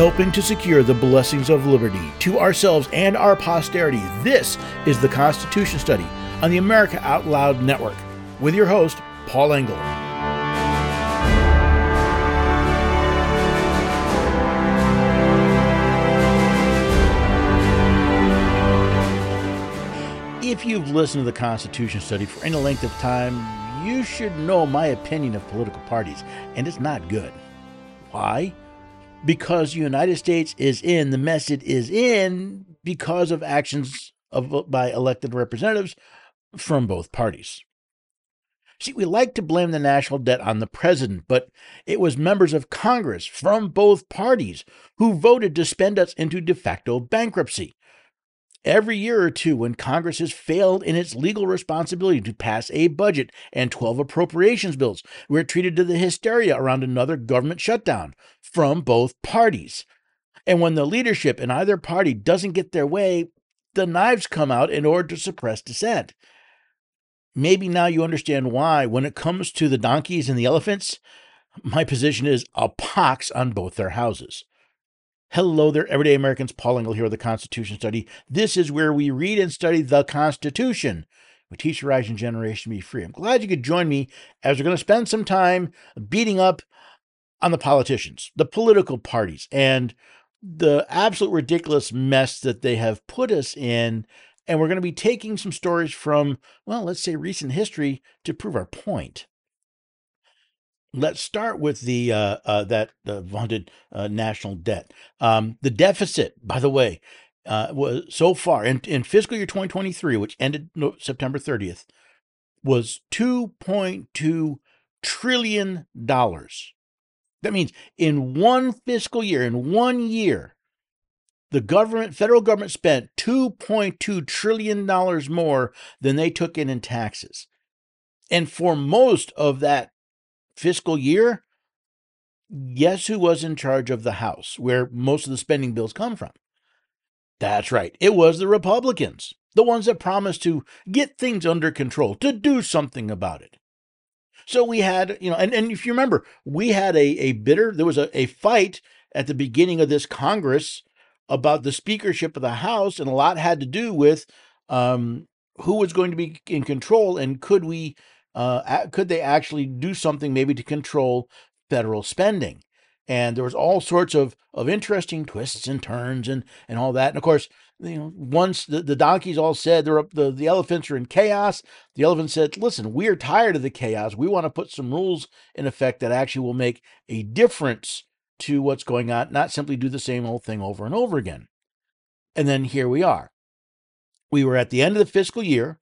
helping to secure the blessings of liberty to ourselves and our posterity. This is the Constitution Study on the America Out Loud Network with your host, Paul Engel. If you've listened to the Constitution Study for any length of time, you should know my opinion of political parties, and it's not good. Why? Because the United States is in, the mess it is in because of actions of, by elected representatives from both parties. See, we like to blame the national debt on the president, but it was members of Congress from both parties who voted to spend us into de facto bankruptcy. Every year or two, when Congress has failed in its legal responsibility to pass a budget and 12 appropriations bills, we're treated to the hysteria around another government shutdown from both parties. And when the leadership in either party doesn't get their way, the knives come out in order to suppress dissent. Maybe now you understand why, when it comes to the donkeys and the elephants, my position is a pox on both their houses. Hello there, everyday Americans. Paul Engel here with the Constitution Study. This is where we read and study the Constitution. We teach the rising generation to be free. I'm glad you could join me as we're going to spend some time beating up on the politicians, the political parties, and the absolute ridiculous mess that they have put us in. And we're going to be taking some stories from, well, let's say recent history to prove our point. Let's start with the uh, uh, that uh, vaunted national debt. Um, the deficit, by the way, uh, was so far in, in fiscal year 2023, which ended September 30th, was 2.2 trillion dollars. That means in one fiscal year, in one year, the government, federal government spent 2.2 trillion dollars more than they took in in taxes. And for most of that fiscal year, guess who was in charge of the House, where most of the spending bills come from? That's right. It was the Republicans, the ones that promised to get things under control, to do something about it. So we had, you know, and, and if you remember, we had a, a bitter, there was a, a fight at the beginning of this Congress about the speakership of the House, and a lot had to do with um, who was going to be in control and could we uh, could they actually do something maybe to control federal spending? And there was all sorts of, of interesting twists and turns and, and all that. And of course, you know, once the, the donkeys all said they're up, the, the elephants are in chaos, the elephant said, listen, we're tired of the chaos. We want to put some rules in effect that actually will make a difference to what's going on, not simply do the same old thing over and over again. And then here we are. We were at the end of the fiscal year.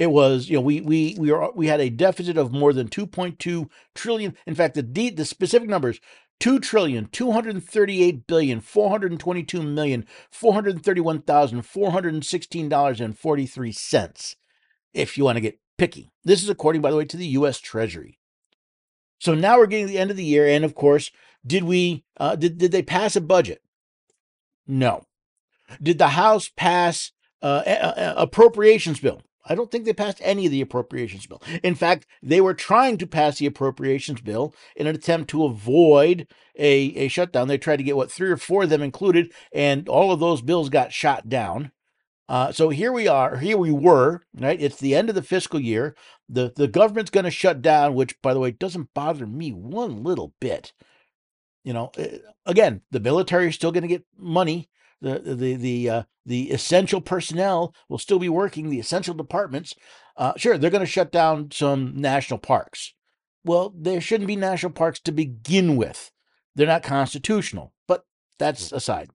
It was, you know, we we we are we had a deficit of more than 2.2 trillion. In fact, the de- the specific numbers 2 trillion 238 billion 422 million 431,416 dollars and 43 cents if you want to get picky. This is according by the way to the US Treasury. So now we're getting the end of the year and of course, did we uh, did did they pass a budget? No. Did the House pass uh, a, a appropriations bill? I don't think they passed any of the appropriations bill. In fact, they were trying to pass the appropriations bill in an attempt to avoid a, a shutdown. They tried to get what three or four of them included, and all of those bills got shot down. Uh, so here we are. Here we were. Right. It's the end of the fiscal year. the The government's going to shut down, which, by the way, doesn't bother me one little bit. You know, eh, again, the military is still going to get money the the the uh, the essential personnel will still be working. The essential departments, uh, sure, they're going to shut down some national parks. Well, there shouldn't be national parks to begin with. They're not constitutional, but that's aside.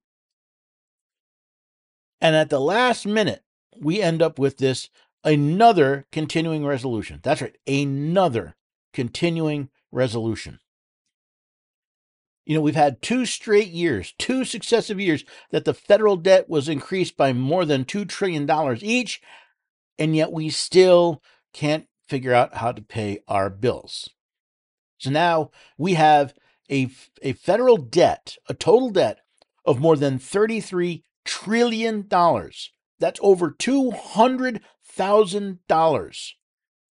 And at the last minute, we end up with this another continuing resolution. That's right, another continuing resolution. You know, we've had two straight years, two successive years that the federal debt was increased by more than $2 trillion each, and yet we still can't figure out how to pay our bills. So now we have a, a federal debt, a total debt of more than $33 trillion. That's over $200,000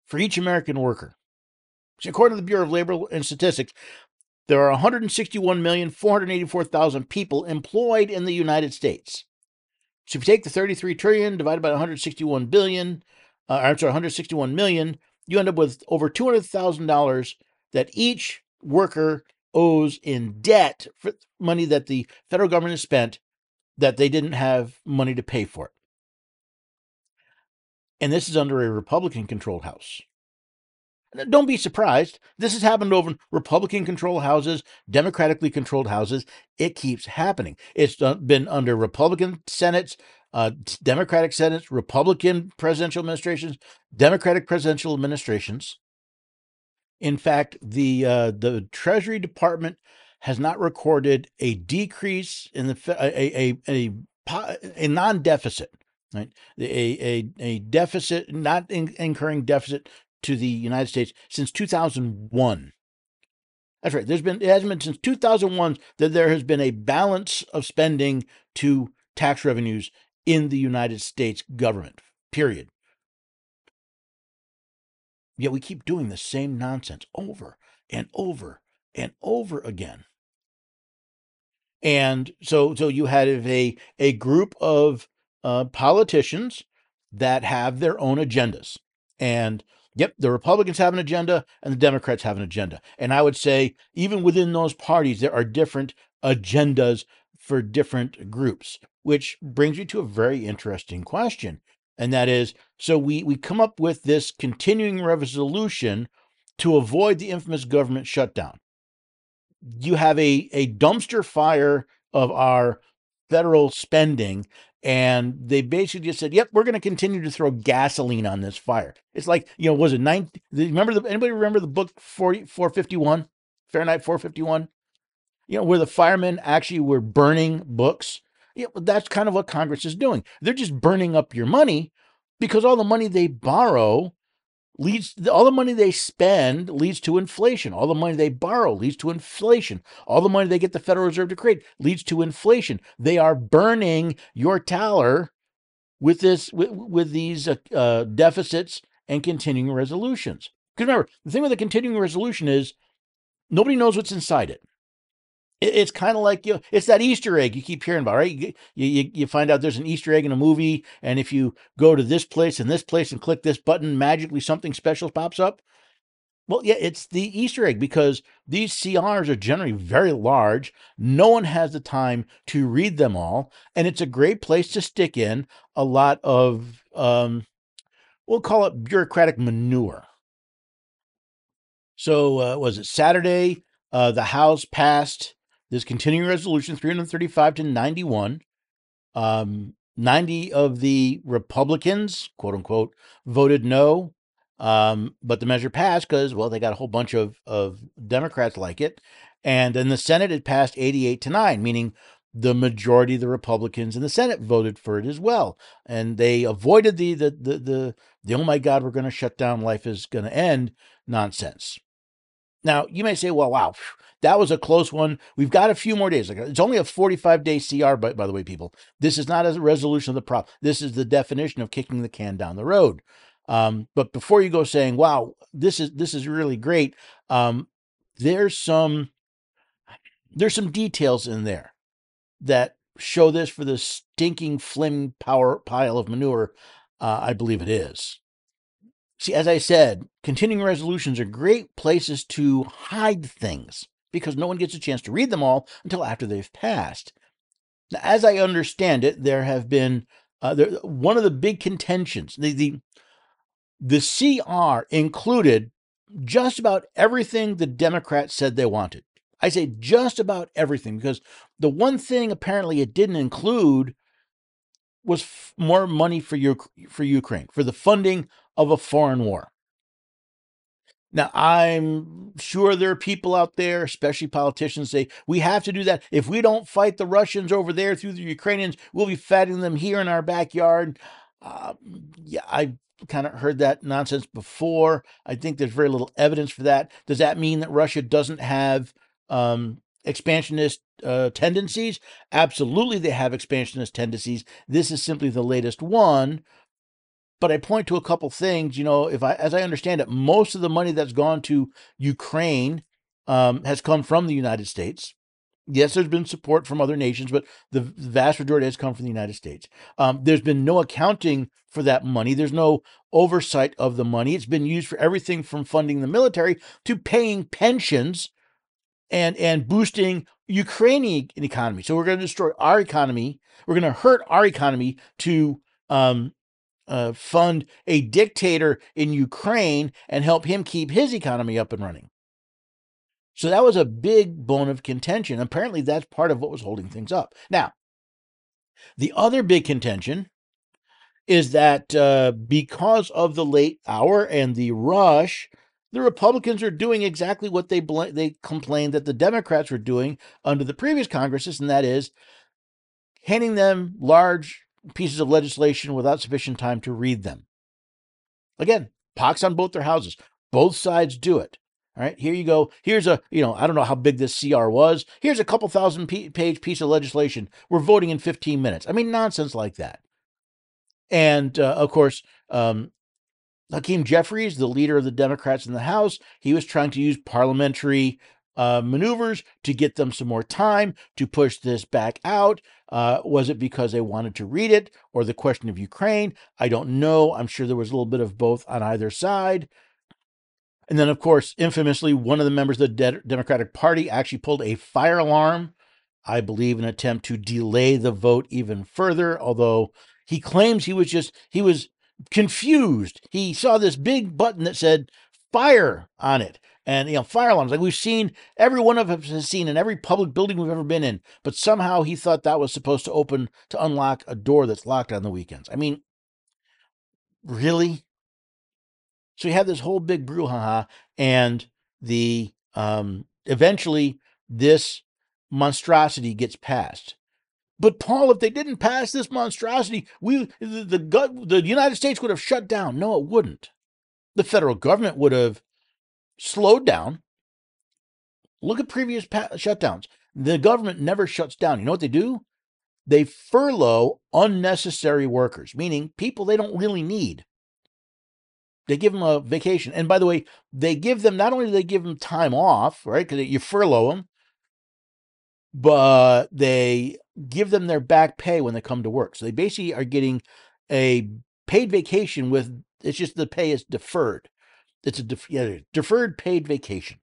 for each American worker. So according to the Bureau of Labor and Statistics, there are 161,484,000 people employed in the United States. So if you take the 33 trillion divided by 161 billion, uh, I'm sorry, 161 million, you end up with over $200,000 that each worker owes in debt for money that the federal government has spent that they didn't have money to pay for it. And this is under a Republican controlled House. Don't be surprised. This has happened over Republican controlled houses, democratically controlled houses. It keeps happening. It's been under Republican Senates, uh, Democratic Senates, Republican presidential administrations, Democratic presidential administrations. In fact, the uh, the Treasury Department has not recorded a decrease in the a a a, a, a non-deficit, right? A a a deficit, not in, incurring deficit to the United States since 2001. That's right. There's been it hasn't been since 2001 that there has been a balance of spending to tax revenues in the United States government. Period. Yet we keep doing the same nonsense over and over and over again. And so so you had a a group of uh, politicians that have their own agendas. And Yep, the Republicans have an agenda and the Democrats have an agenda. And I would say, even within those parties, there are different agendas for different groups, which brings me to a very interesting question. And that is so we, we come up with this continuing resolution to avoid the infamous government shutdown. You have a, a dumpster fire of our federal spending and they basically just said, "Yep, we're going to continue to throw gasoline on this fire." It's like you know, was it nine? Remember the anybody remember the book 40, 451 Fahrenheit 451? You know, where the firemen actually were burning books. Yeah, that's kind of what Congress is doing. They're just burning up your money because all the money they borrow leads all the money they spend leads to inflation. All the money they borrow leads to inflation. All the money they get the federal reserve to create leads to inflation. They are burning your tallar with this with, with these uh, uh, deficits and continuing resolutions. Because remember the thing with the continuing resolution is nobody knows what's inside it it's kind of like you know, it's that Easter egg you keep hearing about, right? You, you you find out there's an Easter egg in a movie, and if you go to this place and this place and click this button, magically something special pops up. Well, yeah, it's the Easter egg because these CRs are generally very large. No one has the time to read them all, and it's a great place to stick in a lot of um, we'll call it bureaucratic manure. So, uh, was it Saturday? Uh, the House passed this continuing resolution 335 to 91. Um, 90 of the Republicans, quote unquote, voted no. Um, but the measure passed because, well, they got a whole bunch of, of Democrats like it. And then the Senate, it passed 88 to 9, meaning the majority of the Republicans in the Senate voted for it as well. And they avoided the the the the, the oh my God, we're going to shut down, life is going to end nonsense. Now, you may say, well, wow, that was a close one. We've got a few more days. It's only a 45 day CR, by, by the way, people. This is not a resolution of the problem. This is the definition of kicking the can down the road. Um, but before you go saying, wow, this is this is really great, um, there's some there's some details in there that show this for the stinking flim power pile of manure. Uh, I believe it is. See, as I said, continuing resolutions are great places to hide things because no one gets a chance to read them all until after they've passed. Now, as I understand it, there have been uh, there, one of the big contentions. The, the the CR included just about everything the Democrats said they wanted. I say just about everything because the one thing apparently it didn't include was f- more money for U- for Ukraine for the funding of a foreign war. Now, I'm sure there are people out there, especially politicians, say we have to do that. If we don't fight the Russians over there through the Ukrainians, we'll be fighting them here in our backyard. Uh, yeah, I've kind of heard that nonsense before. I think there's very little evidence for that. Does that mean that Russia doesn't have um, expansionist uh, tendencies? Absolutely, they have expansionist tendencies. This is simply the latest one but I point to a couple things. You know, if I, as I understand it, most of the money that's gone to Ukraine um, has come from the United States. Yes, there's been support from other nations, but the vast majority has come from the United States. Um, there's been no accounting for that money. There's no oversight of the money. It's been used for everything from funding the military to paying pensions and and boosting Ukrainian economy. So we're going to destroy our economy. We're going to hurt our economy to um, uh, fund a dictator in Ukraine and help him keep his economy up and running. So that was a big bone of contention. Apparently, that's part of what was holding things up. Now, the other big contention is that uh, because of the late hour and the rush, the Republicans are doing exactly what they bl- they complained that the Democrats were doing under the previous Congresses, and that is handing them large pieces of legislation without sufficient time to read them. Again, pox on both their houses. Both sides do it. All right, here you go. Here's a, you know, I don't know how big this CR was. Here's a couple thousand page piece of legislation. We're voting in 15 minutes. I mean, nonsense like that. And uh, of course, um, Hakeem Jeffries, the leader of the Democrats in the House, he was trying to use parliamentary uh, maneuvers to get them some more time to push this back out. Uh, was it because they wanted to read it or the question of Ukraine? I don't know. I'm sure there was a little bit of both on either side. And then, of course, infamously, one of the members of the De- Democratic Party actually pulled a fire alarm, I believe, an attempt to delay the vote even further, although he claims he was just, he was confused. He saw this big button that said fire on it. And, you know, fire alarms, like we've seen, every one of us has seen in every public building we've ever been in. But somehow he thought that was supposed to open, to unlock a door that's locked on the weekends. I mean, really? So you have this whole big brouhaha, and the um, eventually this monstrosity gets passed. But Paul, if they didn't pass this monstrosity, we the, the the United States would have shut down. No, it wouldn't. The federal government would have slowed down. Look at previous pa- shutdowns. The government never shuts down. You know what they do? They furlough unnecessary workers, meaning people they don't really need. They give them a vacation. And by the way, they give them not only do they give them time off, right? Because you furlough them, but they give them their back pay when they come to work. So they basically are getting a paid vacation with it's just the pay is deferred. It's a def, yeah, deferred paid vacation.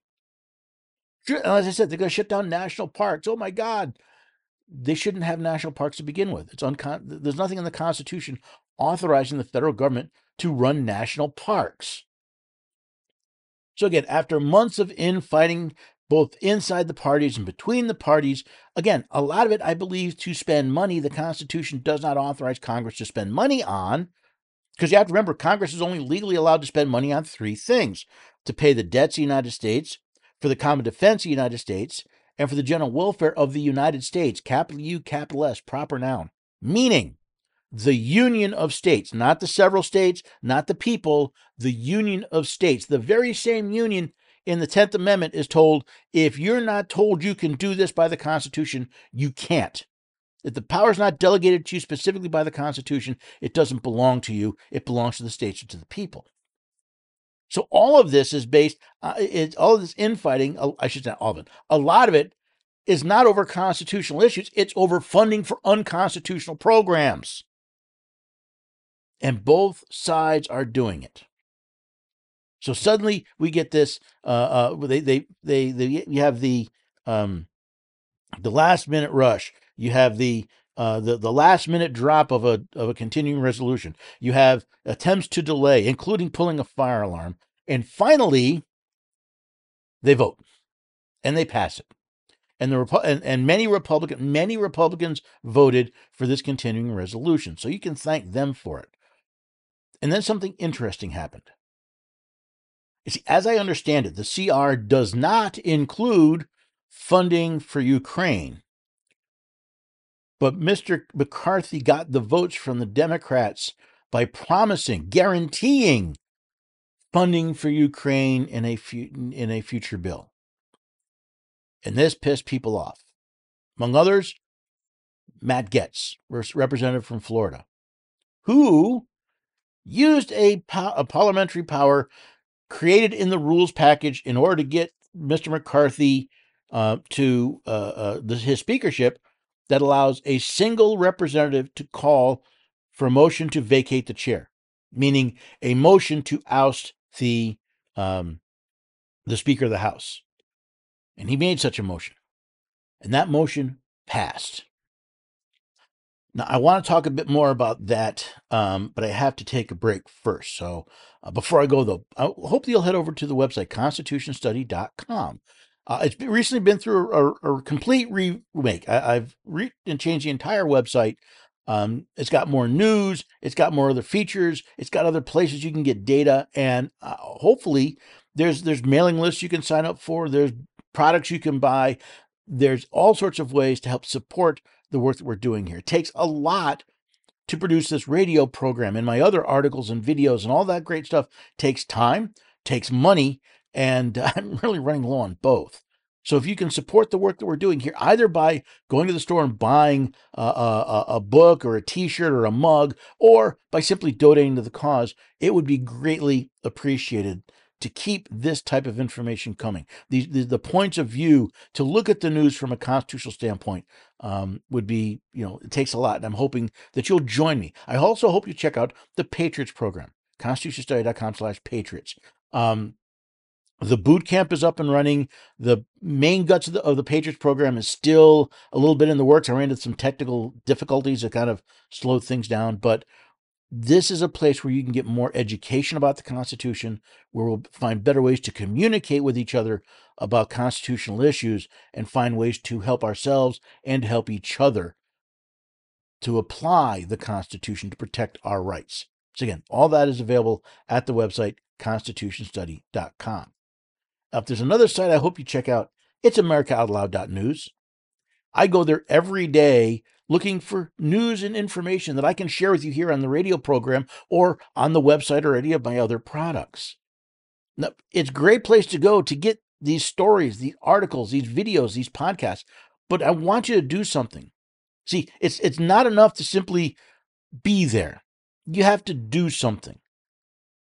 As I said, they're going to shut down national parks. Oh my God. They shouldn't have national parks to begin with. It's uncon- there's nothing in the Constitution authorizing the federal government to run national parks. So, again, after months of infighting, both inside the parties and between the parties, again, a lot of it, I believe, to spend money the Constitution does not authorize Congress to spend money on. Because you have to remember, Congress is only legally allowed to spend money on three things to pay the debts of the United States, for the common defense of the United States, and for the general welfare of the United States, capital U, capital S, proper noun. Meaning, the union of states, not the several states, not the people, the union of states. The very same union in the 10th Amendment is told if you're not told you can do this by the Constitution, you can't. If the power is not delegated to you specifically by the Constitution, it doesn't belong to you. It belongs to the states or to the people. So all of this is based, uh, all of this infighting, uh, I should say all of it, a lot of it is not over constitutional issues. It's over funding for unconstitutional programs and both sides are doing it. So suddenly we get this. Uh, uh, they, they, they, they, you have the, um, the last minute rush. You have the, uh, the the last minute drop of a of a continuing resolution. You have attempts to delay, including pulling a fire alarm, and finally, they vote and they pass it. And the and, and many Republican many Republicans voted for this continuing resolution. So you can thank them for it. And then something interesting happened. You see, as I understand it, the CR does not include funding for Ukraine. But Mr. McCarthy got the votes from the Democrats by promising, guaranteeing funding for Ukraine in a, fu- in a future bill. And this pissed people off. Among others, Matt Gaetz, representative from Florida, who used a, a parliamentary power created in the rules package in order to get Mr. McCarthy uh, to uh, uh, the, his speakership that allows a single representative to call for a motion to vacate the chair, meaning a motion to oust the um, the Speaker of the House. And he made such a motion, and that motion passed. Now, I want to talk a bit more about that, um, but I have to take a break first. So, uh, before I go, though, I hope you'll head over to the website, constitutionstudy.com. Uh, it's been, recently been through a, a complete remake. I, have re- and changed the entire website. Um, it's got more news. It's got more other features. It's got other places you can get data, and uh, hopefully, there's there's mailing lists you can sign up for. There's products you can buy. There's all sorts of ways to help support the work that we're doing here. It takes a lot to produce this radio program, and my other articles and videos and all that great stuff takes time, takes money, and I'm really running low on both. So if you can support the work that we're doing here, either by going to the store and buying a, a, a, book or a T-shirt or a mug, or by simply donating to the cause, it would be greatly appreciated to keep this type of information coming. The, the, the points of view to look at the news from a constitutional standpoint um, would be, you know, it takes a lot. And I'm hoping that you'll join me. I also hope you check out the Patriots program, constitutionstudy.com slash patriots. Um, the boot camp is up and running. The main guts of the, of the Patriots program is still a little bit in the works. I ran into some technical difficulties that kind of slowed things down, but this is a place where you can get more education about the Constitution, where we'll find better ways to communicate with each other about constitutional issues and find ways to help ourselves and help each other to apply the Constitution to protect our rights. So, again, all that is available at the website constitutionstudy.com. Now, if there's another site I hope you check out, it's AmericaOutloud.news. I go there every day looking for news and information that I can share with you here on the radio program or on the website or any of my other products. Now, it's a great place to go to get these stories, these articles, these videos, these podcasts, but I want you to do something. See, it's it's not enough to simply be there. You have to do something.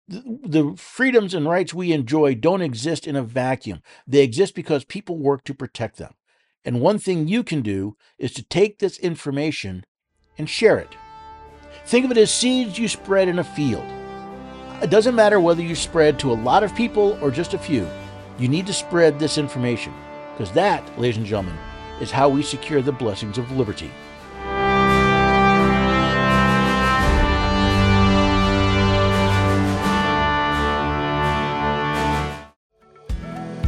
The, freedoms and rights we enjoy don't exist in a vacuum. They exist because people work to protect them. And one thing you can do is to take this information and share it. Think of it as seeds you spread in a field. It doesn't matter whether you spread to a lot of people or just a few, you need to spread this information because that, ladies and gentlemen, is how we secure the blessings of liberty.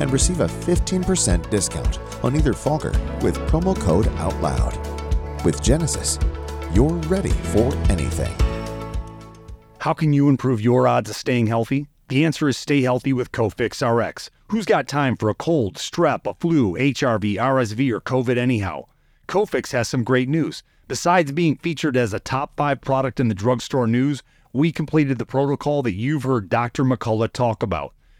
and receive a 15% discount on either Fogger with promo code OUTLOUD. With Genesis, you're ready for anything. How can you improve your odds of staying healthy? The answer is stay healthy with Cofix RX. Who's got time for a cold, strep, a flu, HRV, RSV, or COVID anyhow? Cofix has some great news. Besides being featured as a top five product in the drugstore news, we completed the protocol that you've heard Dr. McCullough talk about.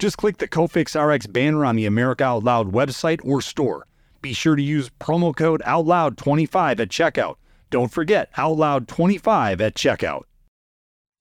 Just click the Cofix RX banner on the America Out Loud website or store be sure to use promo code OUTLOUD25 at checkout. Don't forget OUTLOUD25 at checkout.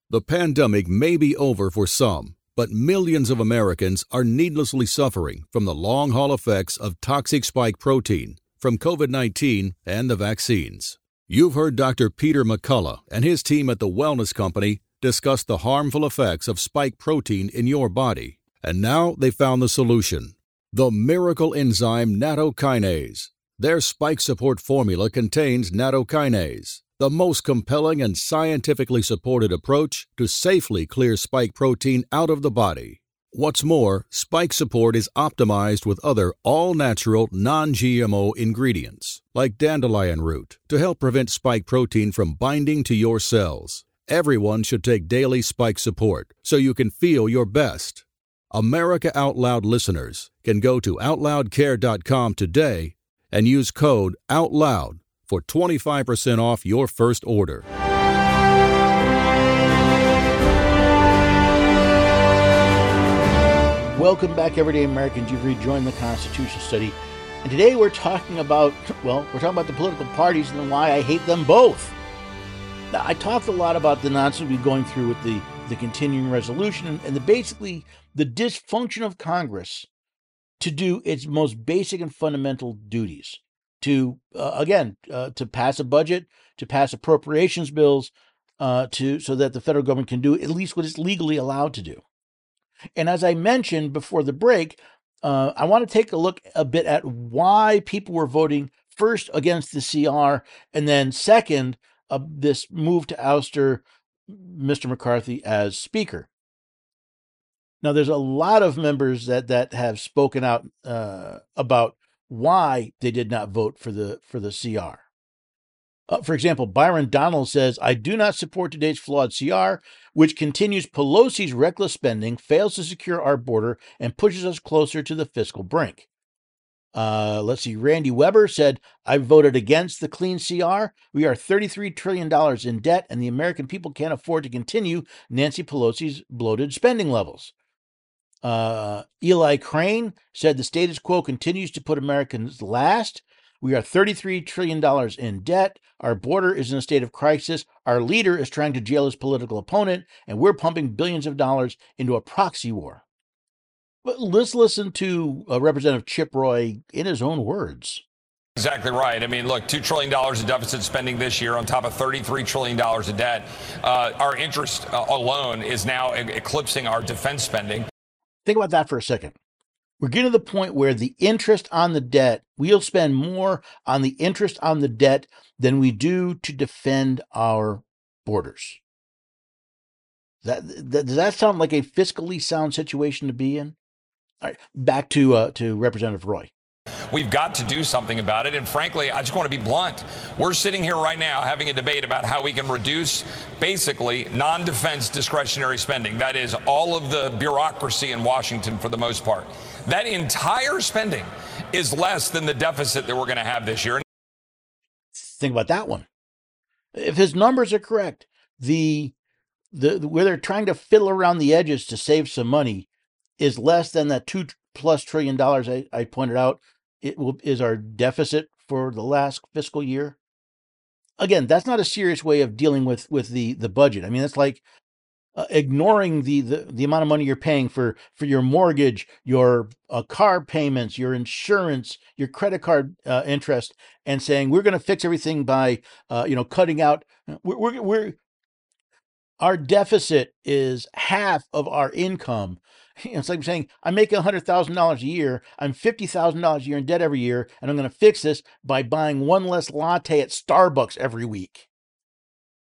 The pandemic may be over for some, but millions of Americans are needlessly suffering from the long haul effects of toxic spike protein from COVID 19 and the vaccines. You've heard Dr. Peter McCullough and his team at the Wellness Company discuss the harmful effects of spike protein in your body, and now they found the solution the miracle enzyme nattokinase. Their spike support formula contains nattokinase, the most compelling and scientifically supported approach to safely clear spike protein out of the body. What's more, spike support is optimized with other all natural, non GMO ingredients, like dandelion root, to help prevent spike protein from binding to your cells. Everyone should take daily spike support so you can feel your best. America Out Loud listeners can go to OutLoudCare.com today and use code OUTLOUD for 25% off your first order. Welcome back, everyday Americans. You've rejoined the Constitution Study. And today we're talking about, well, we're talking about the political parties and why I hate them both. Now, I talked a lot about the nonsense we're going through with the, the continuing resolution and, and the basically the dysfunction of Congress to do its most basic and fundamental duties to uh, again uh, to pass a budget, to pass appropriations bills, uh, to so that the federal government can do at least what it's legally allowed to do. And as I mentioned before the break, uh, I want to take a look a bit at why people were voting first against the CR and then second uh, this move to ouster Mr. McCarthy as Speaker. Now, there's a lot of members that that have spoken out uh, about why they did not vote for the for the CR. Uh, for example, Byron Donald says, I do not support today's flawed CR, which continues Pelosi's reckless spending, fails to secure our border, and pushes us closer to the fiscal brink. Uh, let's see. Randy Weber said, I voted against the clean CR. We are $33 trillion in debt, and the American people can't afford to continue Nancy Pelosi's bloated spending levels. Uh, Eli Crane said the status quo continues to put Americans last. We are $33 trillion in debt. Our border is in a state of crisis. Our leader is trying to jail his political opponent, and we're pumping billions of dollars into a proxy war. But let's listen to uh, Representative Chip Roy in his own words. Exactly right. I mean, look, $2 trillion in deficit spending this year on top of $33 trillion of debt. Uh, our interest uh, alone is now eclipsing our defense spending. Think about that for a second. We're getting to the point where the interest on the debt, we'll spend more on the interest on the debt than we do to defend our borders. That, that does that sound like a fiscally sound situation to be in? All right, back to uh, to Representative Roy. We've got to do something about it. And frankly, I just want to be blunt. We're sitting here right now having a debate about how we can reduce basically non defense discretionary spending. That is all of the bureaucracy in Washington for the most part. That entire spending is less than the deficit that we're going to have this year. Think about that one. If his numbers are correct, the, the where they're trying to fiddle around the edges to save some money is less than that two plus trillion dollars I, I pointed out it will is our deficit for the last fiscal year. Again, that's not a serious way of dealing with with the the budget. I mean, that's like uh, ignoring the, the the amount of money you're paying for for your mortgage, your uh, car payments, your insurance, your credit card uh, interest, and saying we're going to fix everything by uh, you know cutting out. Uh, we're, we're, we're our deficit is half of our income It's like saying I make making $100,000 a year. I'm $50,000 a year in debt every year, and I'm going to fix this by buying one less latte at Starbucks every week.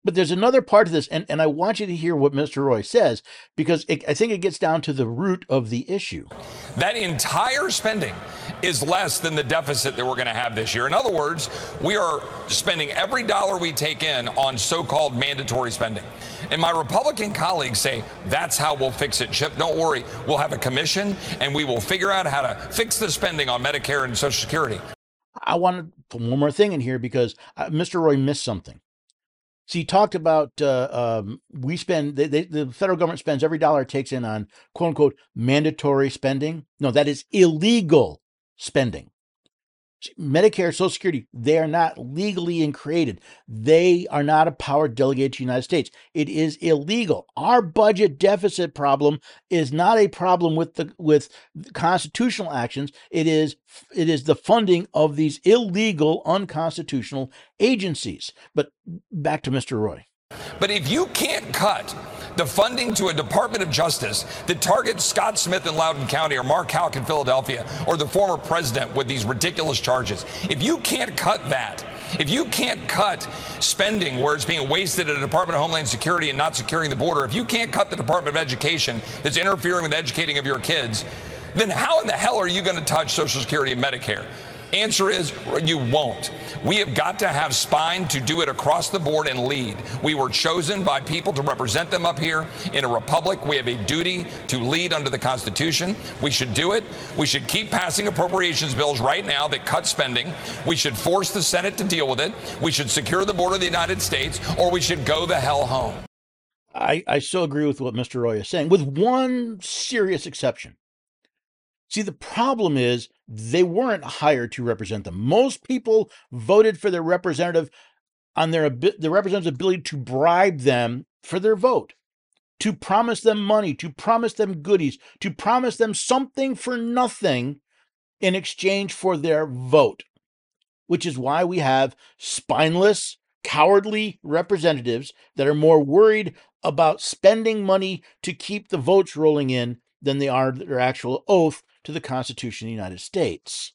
But there's another part of this, and, and I want you to hear what Mr. Roy says, because it, I think it gets down to the root of the issue. That entire spending is less than the deficit that we're going to have this year. In other words, we are spending every dollar we take in on so called mandatory spending. And my Republican colleagues say that's how we'll fix it. Chip, don't worry. We'll have a commission and we will figure out how to fix the spending on Medicare and Social Security. I want to put one more thing in here because uh, Mr. Roy missed something. So he talked about uh, um, we spend they, they, the federal government spends every dollar it takes in on quote unquote mandatory spending. No, that is illegal spending. Medicare, Social Security, they are not legally created. They are not a power delegated to the United States. It is illegal. Our budget deficit problem is not a problem with the with constitutional actions. It is it is the funding of these illegal, unconstitutional agencies. But back to Mr. Roy. But if you can't cut the funding to a Department of Justice that targets Scott Smith in Loudoun County or Mark Houck in Philadelphia or the former president with these ridiculous charges, if you can't cut that, If you can't cut spending where it's being wasted at the Department of Homeland Security and not securing the border, if you can't cut the Department of Education that's interfering with the educating of your kids, then how in the hell are you going to touch Social Security and Medicare? Answer is you won't. We have got to have spine to do it across the board and lead. We were chosen by people to represent them up here in a republic. We have a duty to lead under the Constitution. We should do it. We should keep passing appropriations bills right now that cut spending. We should force the Senate to deal with it. We should secure the border of the United States, or we should go the hell home. I, I so agree with what Mr. Roy is saying, with one serious exception. See, the problem is they weren't hired to represent them. Most people voted for their representative on their the representative's ability to bribe them for their vote, to promise them money, to promise them goodies, to promise them something for nothing in exchange for their vote. Which is why we have spineless, cowardly representatives that are more worried about spending money to keep the votes rolling in than they are their actual oath to the Constitution of the United States.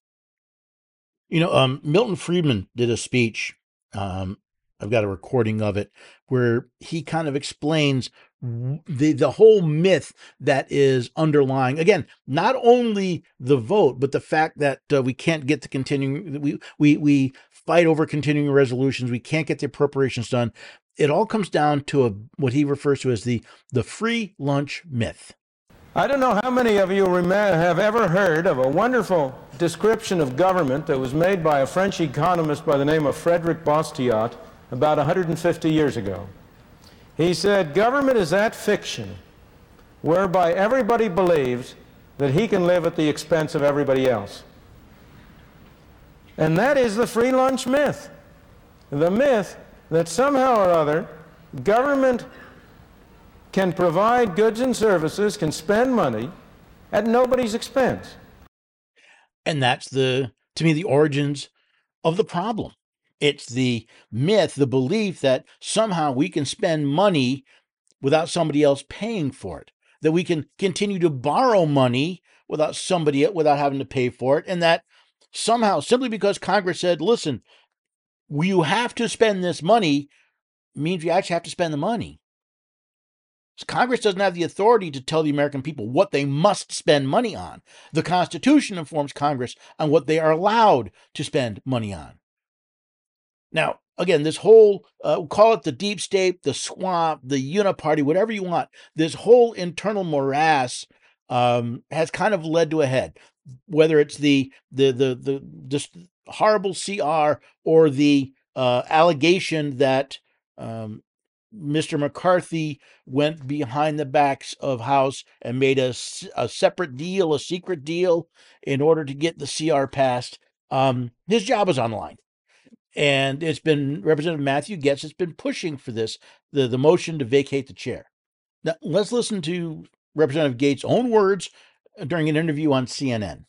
You know, um, Milton Friedman did a speech. Um, I've got a recording of it where he kind of explains the the whole myth that is underlying again not only the vote but the fact that uh, we can't get the continuing we we we fight over continuing resolutions we can't get the appropriations done it all comes down to a what he refers to as the the free lunch myth I don't know how many of you have ever heard of a wonderful description of government that was made by a French economist by the name of Frederick Bastiat about 150 years ago. He said, Government is that fiction whereby everybody believes that he can live at the expense of everybody else. And that is the free lunch myth. The myth that somehow or other government can provide goods and services, can spend money at nobody's expense. And that's the, to me, the origins of the problem. It's the myth, the belief that somehow we can spend money without somebody else paying for it, that we can continue to borrow money without somebody, without having to pay for it, and that somehow, simply because Congress said, listen, you have to spend this money, means you actually have to spend the money. Congress doesn't have the authority to tell the American people what they must spend money on. The Constitution informs Congress on what they are allowed to spend money on. Now, again, this whole, uh, call it the deep state, the swamp, the uniparty, whatever you want, this whole internal morass um, has kind of led to a head. Whether it's the the the the this horrible CR or the uh, allegation that um, Mr. McCarthy went behind the backs of House and made a, a separate deal, a secret deal, in order to get the CR passed. Um, his job is on the line. And it's been Representative Matthew Gaetz has been pushing for this, the, the motion to vacate the chair. Now, let's listen to Representative Gaetz' own words during an interview on CNN.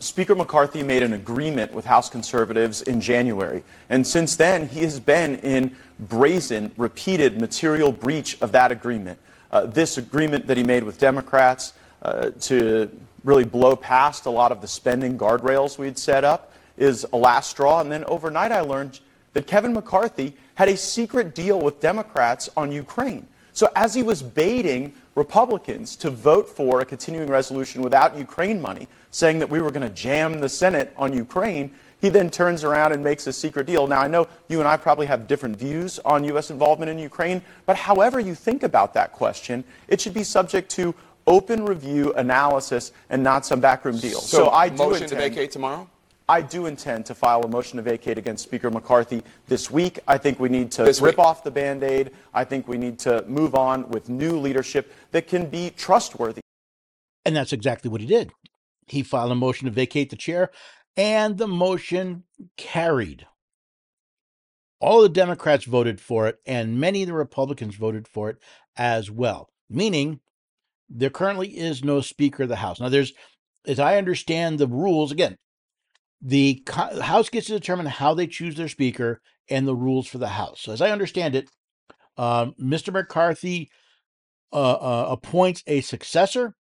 Speaker McCarthy made an agreement with House conservatives in January, and since then he has been in brazen, repeated material breach of that agreement. Uh, this agreement that he made with Democrats uh, to really blow past a lot of the spending guardrails we'd set up is a last straw. And then overnight I learned that Kevin McCarthy had a secret deal with Democrats on Ukraine. So as he was baiting Republicans to vote for a continuing resolution without Ukraine money, saying that we were going to jam the Senate on Ukraine, he then turns around and makes a secret deal. Now, I know you and I probably have different views on U.S. involvement in Ukraine, but however you think about that question, it should be subject to open review, analysis, and not some backroom deal. So, so I do motion intend, to vacate tomorrow. I do intend to file a motion to vacate against Speaker McCarthy this week. I think we need to this rip week. off the band aid. I think we need to move on with new leadership that can be trustworthy. And that's exactly what he did. He filed a motion to vacate the chair, and the motion carried. All the Democrats voted for it, and many of the Republicans voted for it as well, meaning there currently is no Speaker of the House. Now, there's, as I understand the rules, again, the House gets to determine how they choose their Speaker and the rules for the House. So, as I understand it, uh, Mr. McCarthy uh, uh, appoints a successor.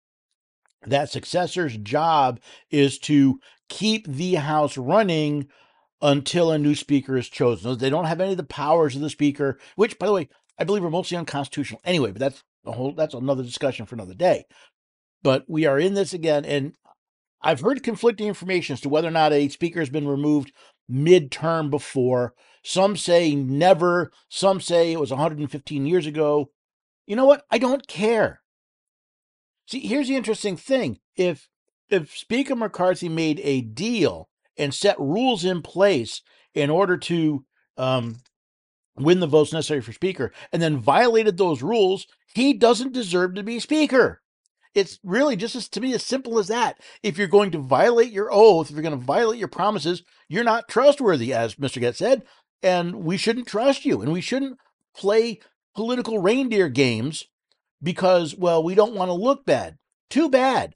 That successor's job is to keep the House running until a new speaker is chosen. They don't have any of the powers of the speaker, which, by the way, I believe are mostly unconstitutional anyway, but that's a whole that's another discussion for another day. But we are in this again, and I've heard conflicting information as to whether or not a speaker has been removed midterm before. Some say never, some say it was 115 years ago. You know what? I don't care. See, here's the interesting thing. If if Speaker McCarthy made a deal and set rules in place in order to um, win the votes necessary for Speaker and then violated those rules, he doesn't deserve to be Speaker. It's really just as to me as simple as that. If you're going to violate your oath, if you're going to violate your promises, you're not trustworthy, as Mr. Gaetz said, and we shouldn't trust you, and we shouldn't play political reindeer games because, well, we don't want to look bad. Too bad.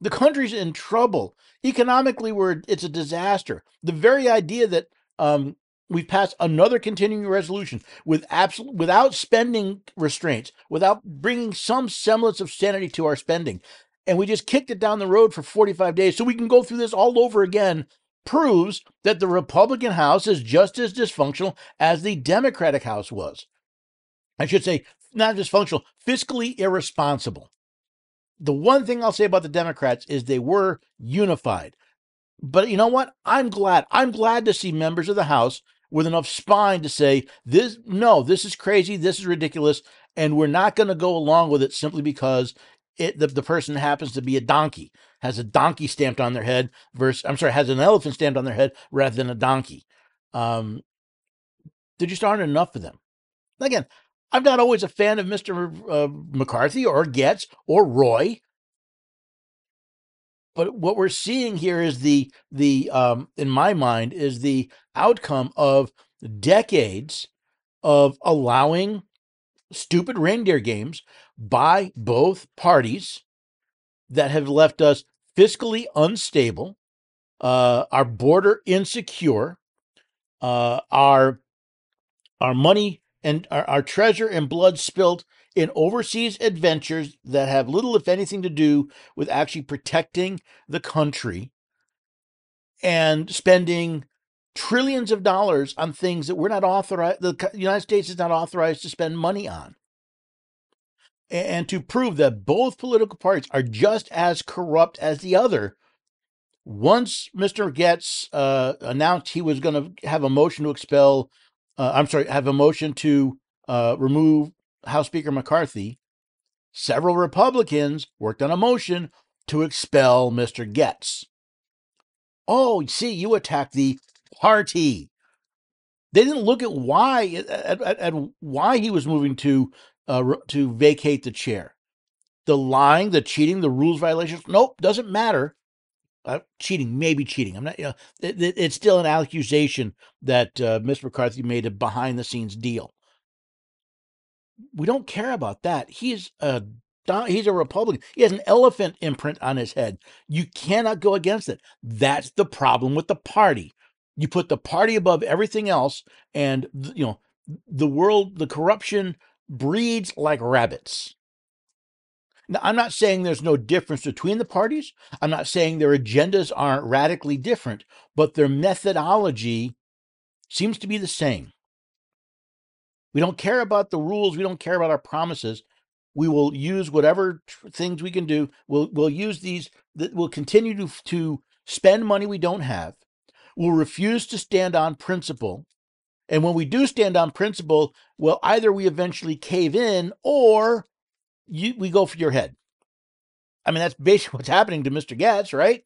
The country's in trouble. Economically, we're it's a disaster. The very idea that um, we've passed another continuing resolution with absolute without spending restraints, without bringing some semblance of sanity to our spending, and we just kicked it down the road for 45 days so we can go through this all over again proves that the Republican House is just as dysfunctional as the Democratic House was. I should say, not dysfunctional, fiscally irresponsible. The one thing I'll say about the Democrats is they were unified. But you know what? I'm glad. I'm glad to see members of the House with enough spine to say, this, no, this is crazy, this is ridiculous, and we're not going to go along with it simply because it, the, the person happens to be a donkey, has a donkey stamped on their head versus, I'm sorry, has an elephant stamped on their head rather than a donkey. Um, there just aren't enough of them. Again, I'm not always a fan of Mr. Uh, McCarthy or Gaetz or Roy but what we're seeing here is the the um, in my mind is the outcome of decades of allowing stupid reindeer games by both parties that have left us fiscally unstable, uh, our border insecure, uh, our our money and our, our treasure and blood spilt in overseas adventures that have little, if anything, to do with actually protecting the country and spending trillions of dollars on things that we're not authorized, the United States is not authorized to spend money on. And to prove that both political parties are just as corrupt as the other, once Mr. Gaetz uh, announced he was going to have a motion to expel, uh, I'm sorry, have a motion to uh, remove House Speaker McCarthy, several Republicans worked on a motion to expel Mr. Gaetz. Oh, see, you attack the party. They didn't look at why at, at, at why he was moving to uh, to vacate the chair. The lying, the cheating, the rules violations. Nope, doesn't matter. Uh, cheating, maybe cheating. I'm not. You know, it, it, it's still an accusation that uh, Mr. McCarthy made a behind the scenes deal we don't care about that. He's a he's a Republican. He has an elephant imprint on his head. You cannot go against it. That's the problem with the party. You put the party above everything else, and you know the world, the corruption breeds like rabbits. Now, I'm not saying there's no difference between the parties. I'm not saying their agendas aren't radically different, but their methodology seems to be the same. We don't care about the rules. We don't care about our promises. We will use whatever things we can do. We'll we'll use these. We'll continue to to spend money we don't have. We'll refuse to stand on principle. And when we do stand on principle, well, either we eventually cave in or you, we go for your head. I mean, that's basically what's happening to Mr. Gaetz, right?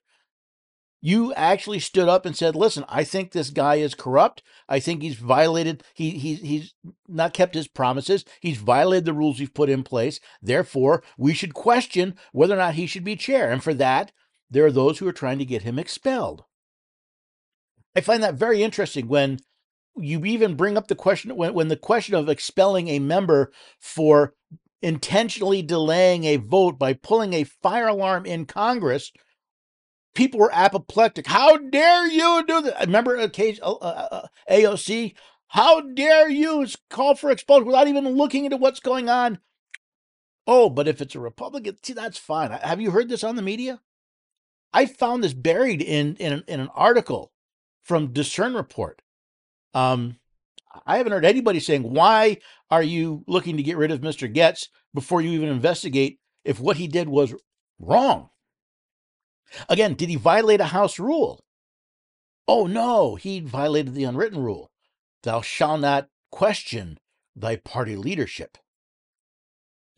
you actually stood up and said, "Listen, I think this guy is corrupt. I think he's violated. He he he's not kept his promises. He's violated the rules we've put in place. Therefore, we should question whether or not he should be chair. And for that, there are those who are trying to get him expelled. I find that very interesting when you even bring up the question when, when the question of expelling a member for intentionally delaying a vote by pulling a fire alarm in Congress people were apoplectic. How dare you do that? Remember Ocasio, uh, uh, uh AOC? How dare you call for expulsion without even looking into what's going on? Oh, but if it's a Republican, see, that's fine. Have you heard this on the media? I found this buried in in, in an article from Discern Report. Um, I haven't heard anybody saying, why are you looking to get rid of Mr. Gaetz before you even investigate if what he did was wrong? Again, did he violate a House rule? Oh no, he violated the unwritten rule. Thou shalt not question thy party leadership.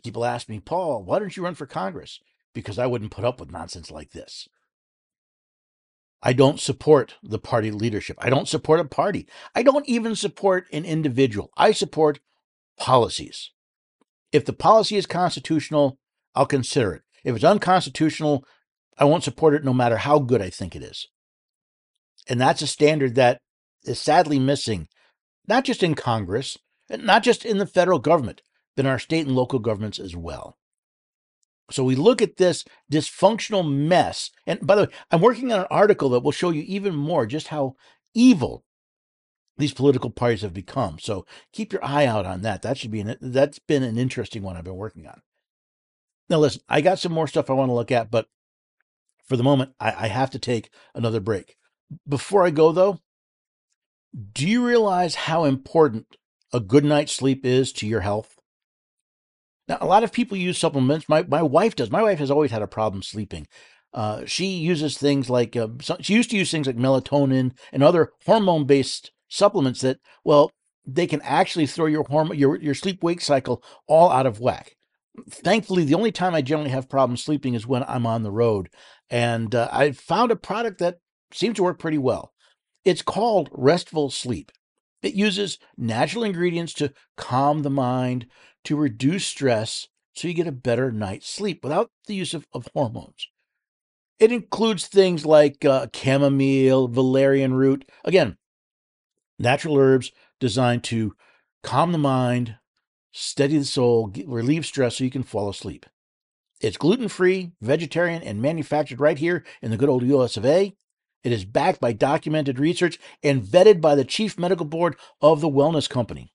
People ask me, Paul, why don't you run for Congress? Because I wouldn't put up with nonsense like this. I don't support the party leadership. I don't support a party. I don't even support an individual. I support policies. If the policy is constitutional, I'll consider it. If it's unconstitutional, I won't support it no matter how good I think it is. And that's a standard that is sadly missing, not just in Congress, not just in the federal government, but in our state and local governments as well. So we look at this dysfunctional mess. And by the way, I'm working on an article that will show you even more just how evil these political parties have become. So keep your eye out on that. That should be an, that's been an interesting one I've been working on. Now listen, I got some more stuff I want to look at, but for the moment, I, I have to take another break. Before I go though, do you realize how important a good night's sleep is to your health? Now, a lot of people use supplements. My my wife does. My wife has always had a problem sleeping. Uh, she uses things like uh, she used to use things like melatonin and other hormone based supplements that well they can actually throw your hormone your your sleep wake cycle all out of whack. Thankfully, the only time I generally have problems sleeping is when I'm on the road, and uh, I found a product that seems to work pretty well. It's called Restful Sleep. It uses natural ingredients to calm the mind, to reduce stress so you get a better night's sleep without the use of, of hormones. It includes things like uh, chamomile, valerian root, again, natural herbs designed to calm the mind, steady the soul, get, relieve stress so you can fall asleep. It's gluten free, vegetarian, and manufactured right here in the good old US of A. It is backed by documented research and vetted by the chief medical board of the wellness company.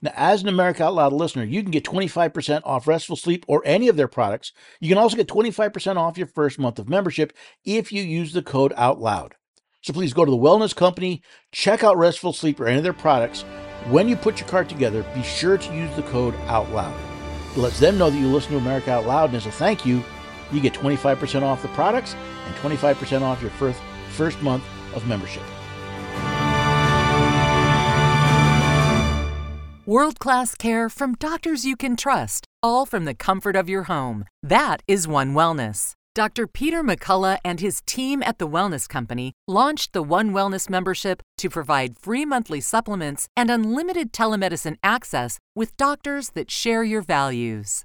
Now, as an America Out Loud listener, you can get 25% off Restful Sleep or any of their products. You can also get 25% off your first month of membership if you use the code OUTLOUD. So please go to the Wellness Company, check out Restful Sleep or any of their products. When you put your cart together, be sure to use the code OUTLOUD. It lets them know that you listen to America Out Loud, and as a thank you, you get 25% off the products and 25% off your first, first month of membership. World class care from doctors you can trust, all from the comfort of your home. That is One Wellness. Dr. Peter McCullough and his team at the Wellness Company launched the One Wellness membership to provide free monthly supplements and unlimited telemedicine access with doctors that share your values.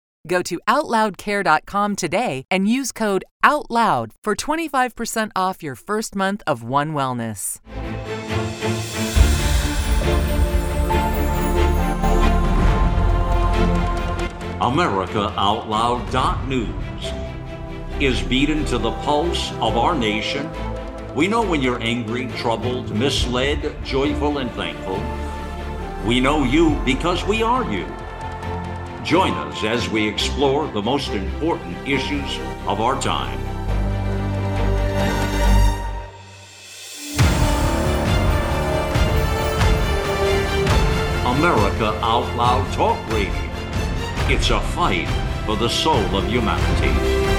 Go to OutLoudCare.com today and use code OUTLOUD for 25% off your first month of One Wellness. AmericaOutloud.news is beaten to the pulse of our nation. We know when you're angry, troubled, misled, joyful, and thankful. We know you because we are you. Join us as we explore the most important issues of our time. America Out Loud Talk Radio it's a fight for the soul of humanity.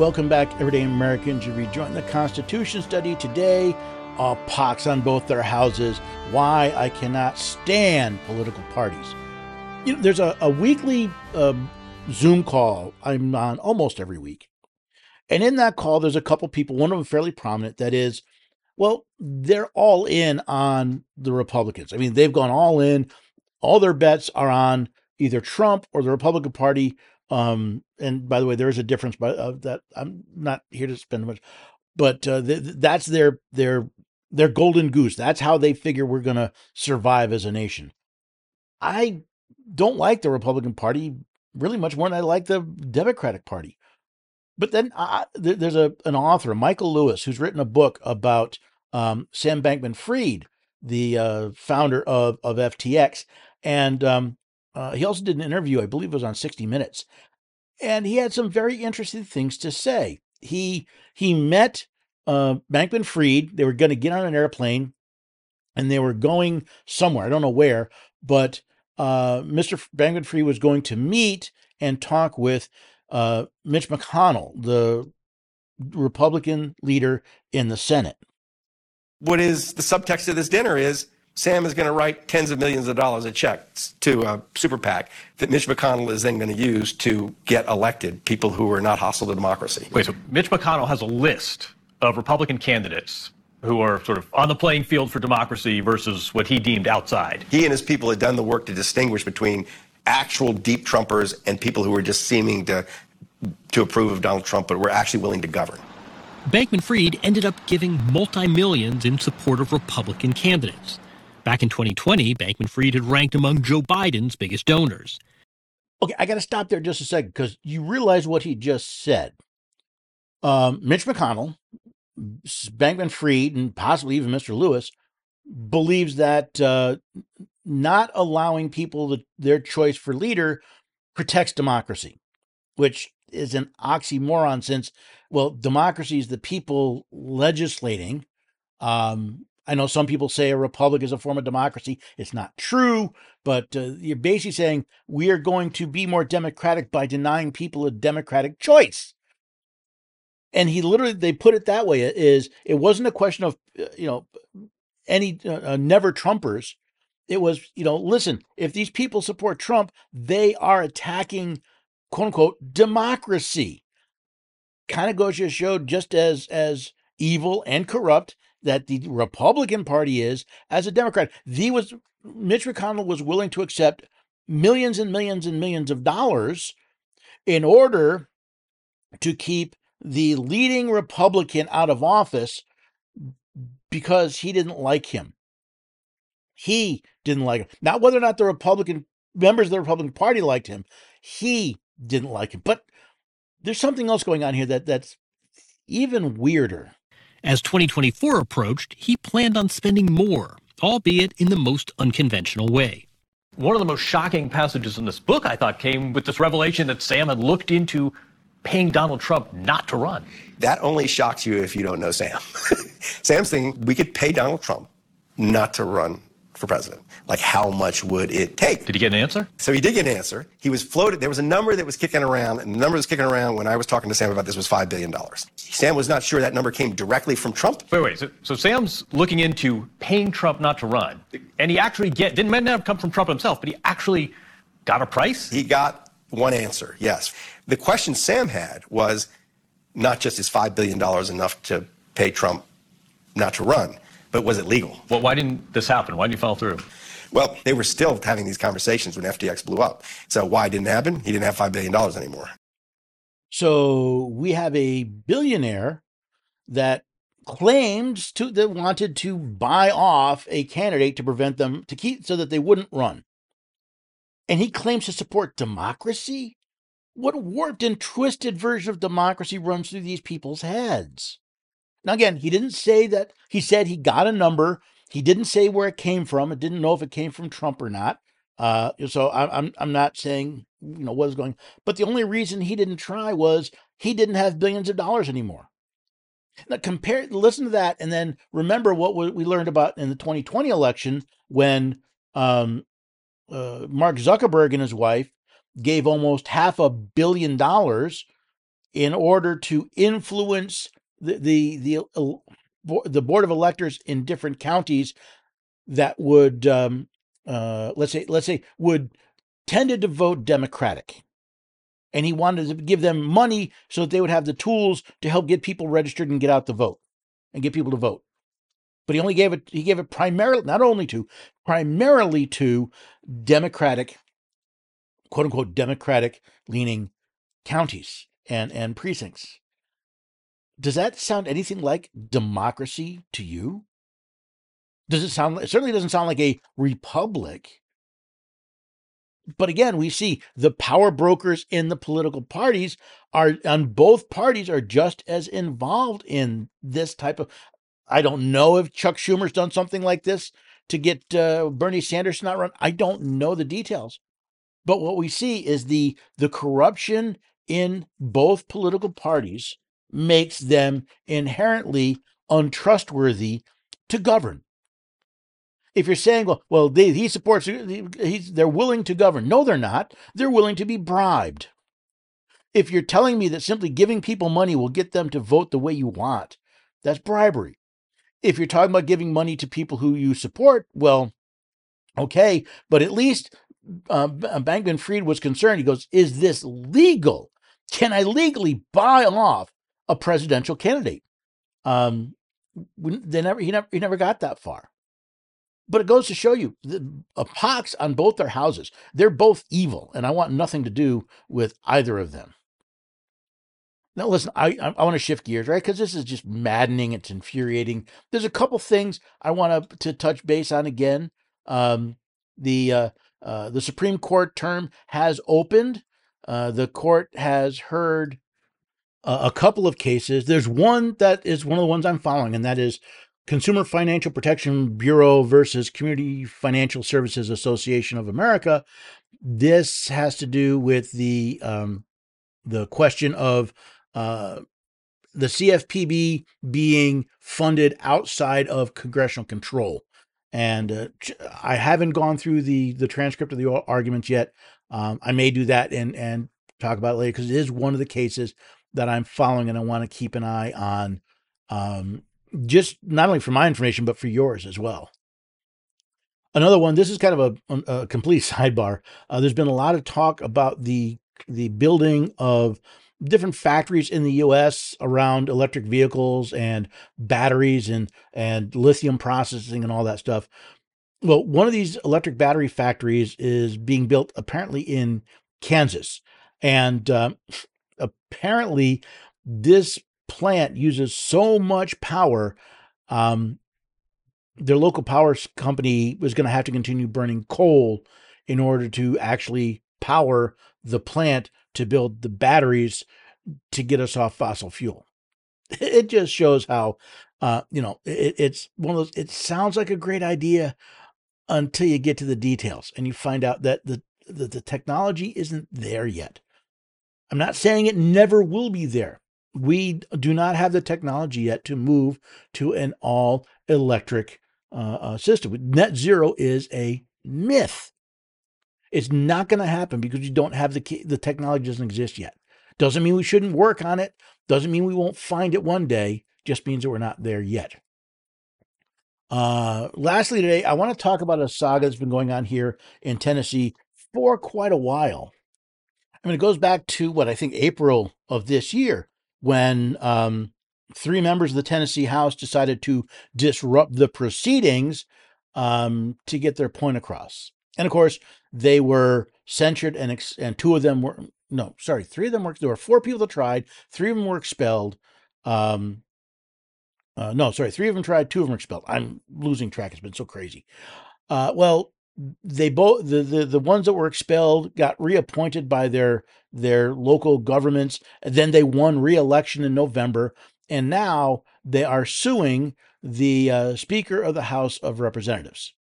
Welcome back, everyday Americans. You rejoin the Constitution study today. All pox on both their houses. Why I cannot stand political parties. You know, there's a, a weekly uh, Zoom call I'm on almost every week. And in that call, there's a couple people, one of them fairly prominent, that is, well, they're all in on the Republicans. I mean, they've gone all in. All their bets are on either Trump or the Republican Party Um, and by the way, there is a difference by uh, that. I'm not here to spend much, but uh, th- that's their their their golden goose. That's how they figure we're going to survive as a nation. I don't like the Republican Party really much more than I like the Democratic Party. But then there's a an author, Michael Lewis, who's written a book about um, Sam Bankman-Fried, the uh, founder of of FTX, and um, uh, he also did an interview, I believe it was on 60 Minutes, and he had some very interesting things to say. He he met uh, Bankman-Fried. They were going to get on an airplane, and they were going somewhere. I don't know where, but uh, Mr. Bankman-Fried was going to meet and talk with uh, Mitch McConnell, the Republican leader in the Senate. What is the subtext of this dinner is Sam is going to write tens of millions of dollars of checks to a super PAC that Mitch McConnell is then going to use to get elected people who are not hostile to democracy. Wait, so Mitch McConnell has a list of Republican candidates who are sort of on the playing field for democracy versus what he deemed outside. He and his people had done the work to distinguish between actual deep Trumpers and people who were just seeming to to approve of Donald Trump, but were actually willing to govern. Bankman Fried ended up giving multi millions in support of Republican candidates. Back in 2020, Bankman Fried had ranked among Joe Biden's biggest donors. Okay, I got to stop there just a second because you realize what he just said. Um, Mitch McConnell, Bankman Fried, and possibly even Mr. Lewis believes that uh, not allowing people the, their choice for leader protects democracy, which is an oxymoron since, well, democracy is the people legislating. Um, I know some people say a republic is a form of democracy. It's not true, but uh, you're basically saying we are going to be more democratic by denying people a democratic choice. And he literally, they put it that way: is it wasn't a question of uh, you know any uh, uh, never Trumpers. It was you know listen, if these people support Trump, they are attacking quote unquote democracy. Kind of goes to show just as as evil and corrupt that the Republican Party is as a Democrat. The was Mitch McConnell was willing to accept millions and millions and millions of dollars in order to keep the leading Republican out of office because he didn't like him. He didn't like him. Not whether or not the Republican members of the Republican Party liked him. He didn't like him. But there's something else going on here that that's even weirder. As 2024 approached, he planned on spending more, albeit in the most unconventional way. One of the most shocking passages in this book, I thought, came with this revelation that Sam had looked into paying Donald Trump not to run. That only shocks you if you don't know Sam. Sam's thinking we could pay Donald Trump not to run for president. Like, how much would it take? Did he get an answer? So he did get an answer. He was floated. There was a number that was kicking around, and the number that was kicking around when I was talking to Sam about this was $5 billion. Sam was not sure that number came directly from Trump. Wait, wait. So, so Sam's looking into paying Trump not to run, and he actually get didn't not have come from Trump himself, but he actually got a price. He got one answer. Yes. The question Sam had was not just is $5 billion enough to pay Trump not to run, but was it legal? Well, why didn't this happen? Why didn't you follow through? Well, they were still having these conversations when FTX blew up. So why didn't it happen? He didn't have $5 billion anymore. So we have a billionaire that claims to that wanted to buy off a candidate to prevent them to keep so that they wouldn't run. And he claims to support democracy? What warped and twisted version of democracy runs through these people's heads? Now, again, he didn't say that. He said he got a number. He didn't say where it came from. It didn't know if it came from Trump or not. Uh, so I'm I'm not saying you know what is going. But the only reason he didn't try was he didn't have billions of dollars anymore. Now compare, listen to that, and then remember what we learned about in the 2020 election when um, uh, Mark Zuckerberg and his wife gave almost half a billion dollars in order to influence the the the, the board of electors in different counties that would um, uh, let's say let's say would tended to vote Democratic, and he wanted to give them money so that they would have the tools to help get people registered and get out the vote and get people to vote. But he only gave it he gave it primarily not only to primarily to Democratic quote unquote Democratic leaning counties and, and precincts. Does that sound anything like democracy to you? Does it sound? It certainly doesn't sound like a republic. But again, we see the power brokers in the political parties are on both parties are just as involved in this type of. I don't know if Chuck Schumer's done something like this to get uh, Bernie Sanders not run. I don't know the details, but what we see is the the corruption in both political parties makes them inherently untrustworthy to govern. If you're saying, well, well, they, he supports, he's, they're willing to govern. No, they're not. They're willing to be bribed. If you're telling me that simply giving people money will get them to vote the way you want, that's bribery. If you're talking about giving money to people who you support, well, okay, but at least uh, Bankman Fried was concerned. He goes, Is this legal? Can I legally buy off a presidential candidate? Um, they never, he never, he never got that far. But it goes to show you the a pox on both their houses. They're both evil, and I want nothing to do with either of them. Now, listen, I I, want to shift gears, right? Because this is just maddening. It's infuriating. There's a couple things I want to, to touch base on again. Um, the uh, uh, the Supreme Court term has opened. Uh, the court has heard a couple of cases. There's one that is one of the ones I'm following, and that is Consumer Financial Protection Bureau versus Community Financial Services Association of America. This has to do with the um, the question of uh, the CFPB being funded outside of congressional control. And uh, I haven't gone through the the transcript of the arguments yet. Um, I may do that and and talk about later because it is one of the cases that I'm following and I want to keep an eye on. Um, just not only for my information, but for yours as well. Another one, this is kind of a, a complete sidebar. Uh, there's been a lot of talk about the the building of different factories in the US around electric vehicles and batteries and and lithium processing and all that stuff. Well, one of these electric battery factories is being built apparently in Kansas. And uh, apparently this plant uses so much power, um, their local power company was going to have to continue burning coal in order to actually power the plant to build the batteries to get us off fossil fuel. It just shows how, uh, you know, it, it's one of those. It sounds like a great idea until you get to the details and you find out that the the, the technology isn't there yet. I'm not saying it never will be there, we do not have the technology yet to move to an all electric uh, uh, system. Net zero is a myth. It's not going to happen because you don't have the the technology doesn't exist yet. Doesn't mean we shouldn't work on it. Doesn't mean we won't find it one day. Just means that we're not there yet. Uh, lastly, today I want to talk about a saga that's been going on here in Tennessee for quite a while. I mean, it goes back to what I think April of this year when um, three members of the Tennessee House decided to disrupt the proceedings um, to get their point across. And of course, they were censured, and ex- and two of them were no, sorry, three of them were. There were four people that tried. Three of them were expelled. Um, uh, no, sorry, three of them tried. Two of them were expelled. I'm losing track. It's been so crazy. Uh, well, they both the, the the ones that were expelled got reappointed by their their local governments then they won re-election in november and now they are suing the uh, speaker of the house of representatives.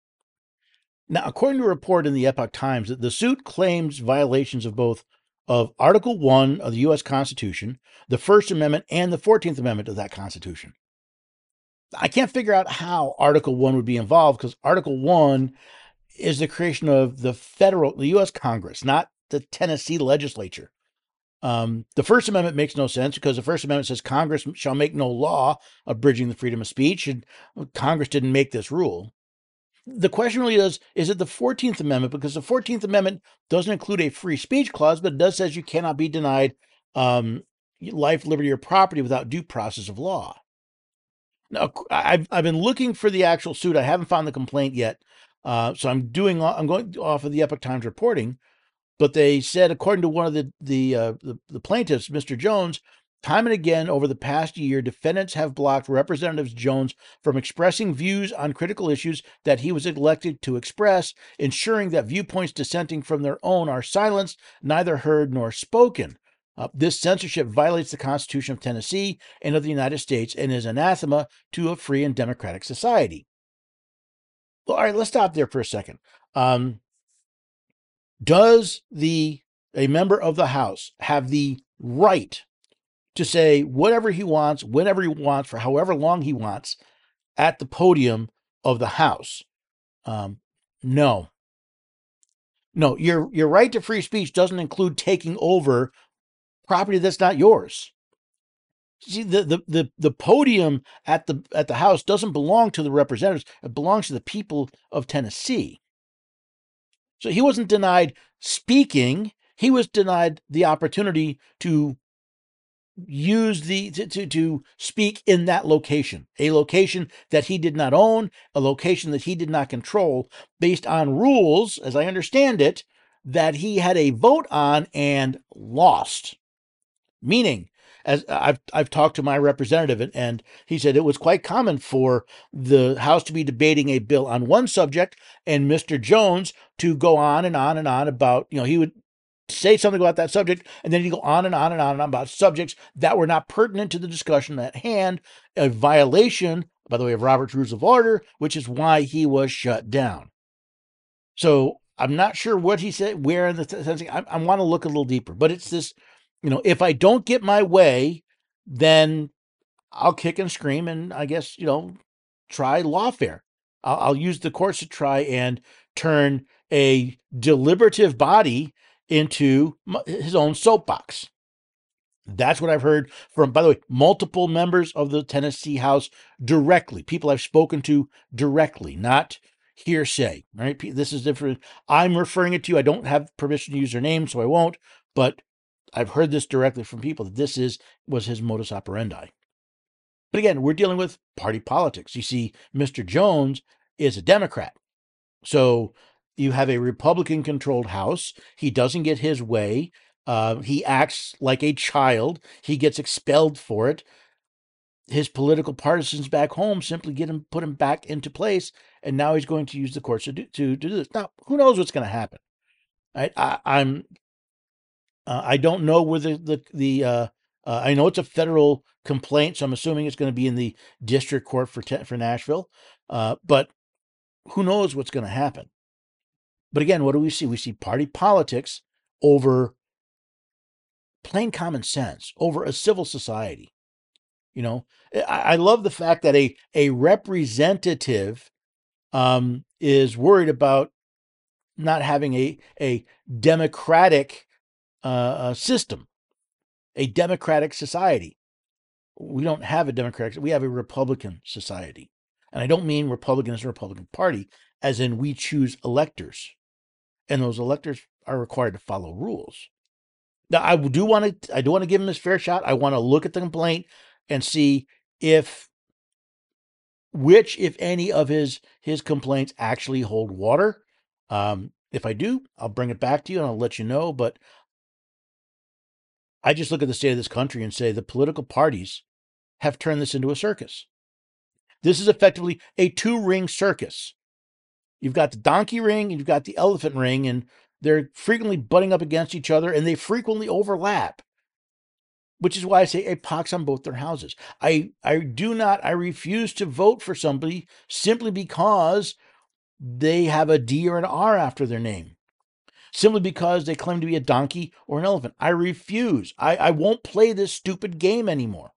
Now according to a report in the epoch times the suit claims violations of both of article 1 of the us constitution the first amendment and the 14th amendment of that constitution. I can't figure out how article 1 would be involved because article 1 is the creation of the federal, the U.S. Congress, not the Tennessee legislature. Um, the First Amendment makes no sense because the First Amendment says Congress shall make no law abridging the freedom of speech, and Congress didn't make this rule. The question really is is it the 14th Amendment? Because the 14th Amendment doesn't include a free speech clause, but it does says you cannot be denied um, life, liberty, or property without due process of law. Now, I've, I've been looking for the actual suit. I haven't found the complaint yet. Uh, so I'm doing I'm going off of the Epoch Times reporting. but they said, according to one of the the, uh, the the plaintiffs, Mr. Jones, time and again over the past year, defendants have blocked Representatives Jones from expressing views on critical issues that he was elected to express, ensuring that viewpoints dissenting from their own are silenced, neither heard nor spoken. Uh, this censorship violates the Constitution of Tennessee and of the United States and is anathema to a free and democratic society. Well, all right, let's stop there for a second. Um, does the a member of the House have the right to say whatever he wants, whenever he wants, for however long he wants, at the podium of the House? Um, no. No, your your right to free speech doesn't include taking over property that's not yours. See, the, the the the podium at the at the House doesn't belong to the representatives. It belongs to the people of Tennessee. So he wasn't denied speaking. He was denied the opportunity to use the to, to, to speak in that location, a location that he did not own, a location that he did not control, based on rules, as I understand it, that he had a vote on and lost. Meaning, as I've I've talked to my representative and, and he said it was quite common for the House to be debating a bill on one subject and Mr. Jones to go on and on and on about, you know, he would say something about that subject and then he'd go on and on and on and on about subjects that were not pertinent to the discussion at hand, a violation, by the way, of Robert's Rules of Order, which is why he was shut down. So I'm not sure what he said, where in the I, I want to look a little deeper, but it's this you know, if I don't get my way, then I'll kick and scream and I guess, you know, try lawfare. I'll, I'll use the courts to try and turn a deliberative body into his own soapbox. That's what I've heard from, by the way, multiple members of the Tennessee House directly, people I've spoken to directly, not hearsay, right? This is different. I'm referring it to you. I don't have permission to use their name, so I won't, but I've heard this directly from people that this is was his modus operandi. But again, we're dealing with party politics. You see, Mr. Jones is a Democrat. So you have a Republican controlled House. He doesn't get his way. Uh, he acts like a child. He gets expelled for it. His political partisans back home simply get him, put him back into place, and now he's going to use the courts to do, to, to do this. Now, who knows what's going to happen? I, I, I'm uh, I don't know where the the, the uh, uh, I know it's a federal complaint, so I'm assuming it's going to be in the district court for for Nashville. Uh, but who knows what's going to happen? But again, what do we see? We see party politics over plain common sense, over a civil society. You know, I, I love the fact that a a representative um, is worried about not having a a democratic uh, system, a democratic society. We don't have a democratic, we have a Republican society. And I don't mean Republican as a Republican Party, as in we choose electors. And those electors are required to follow rules. Now, I do want to, I do want to give him his fair shot. I want to look at the complaint and see if which, if any, of his his complaints actually hold water. Um, if I do, I'll bring it back to you and I'll let you know. But I just look at the state of this country and say the political parties have turned this into a circus. This is effectively a two ring circus. You've got the donkey ring and you've got the elephant ring, and they're frequently butting up against each other and they frequently overlap, which is why I say a pox on both their houses. I, I do not, I refuse to vote for somebody simply because they have a D or an R after their name simply because they claim to be a donkey or an elephant. I refuse. I, I won't play this stupid game anymore.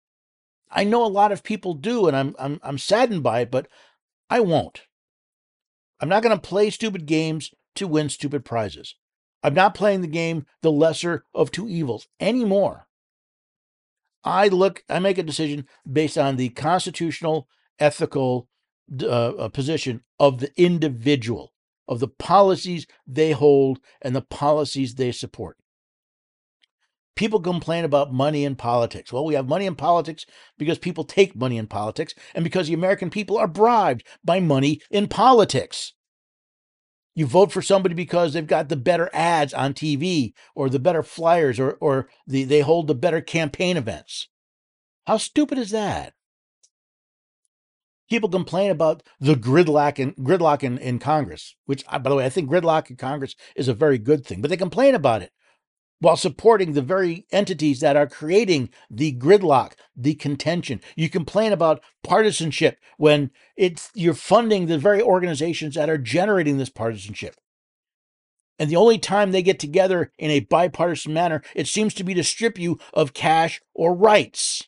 I know a lot of people do, and I'm I'm I'm saddened by it, but I won't. I'm not going to play stupid games to win stupid prizes. I'm not playing the game the lesser of two evils anymore. I look, I make a decision based on the constitutional, ethical uh, uh position of the individual of the policies they hold and the policies they support. People complain about money in politics. Well, we have money in politics because people take money in politics and because the American people are bribed by money in politics. You vote for somebody because they've got the better ads on TV or the better flyers or, or the, they hold the better campaign events. How stupid is that? People complain about the gridlock in, gridlock in, in Congress, which, uh, by the way, I think gridlock in Congress is a very good thing, but they complain about it while supporting the very entities that are creating the gridlock, the contention. You complain about partisanship when it's you're funding the very organizations that are generating this partisanship. And the only time they get together in a bipartisan manner, it seems to be to strip you of cash or rights.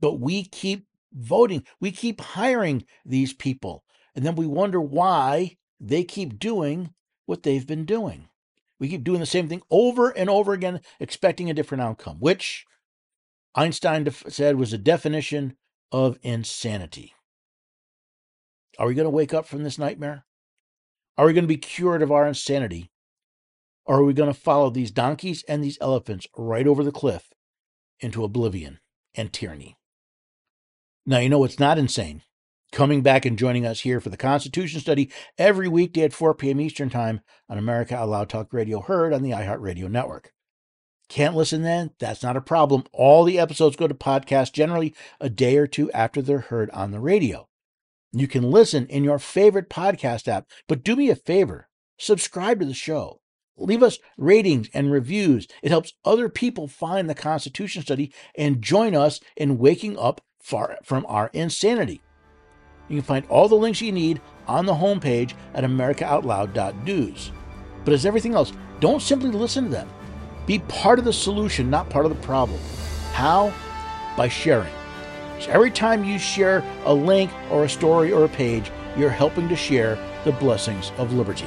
But we keep voting, we keep hiring these people, and then we wonder why they keep doing what they've been doing. We keep doing the same thing over and over again, expecting a different outcome, which Einstein def- said was a definition of insanity. Are we going to wake up from this nightmare? Are we going to be cured of our insanity? Or are we going to follow these donkeys and these elephants right over the cliff into oblivion and tyranny? Now, you know what's not insane? coming back and joining us here for the Constitution study every weekday at 4 p.m. Eastern Time on America Out Loud Talk Radio, heard on the iHeartRadio network. Can't listen then? That's not a problem. All the episodes go to podcast generally a day or two after they're heard on the radio. You can listen in your favorite podcast app, but do me a favor subscribe to the show. Leave us ratings and reviews. It helps other people find the Constitution study and join us in waking up far from our insanity. You can find all the links you need on the homepage at americaoutloud.news. But as everything else, don't simply listen to them. Be part of the solution, not part of the problem. How? By sharing. So every time you share a link or a story or a page, you're helping to share the blessings of liberty.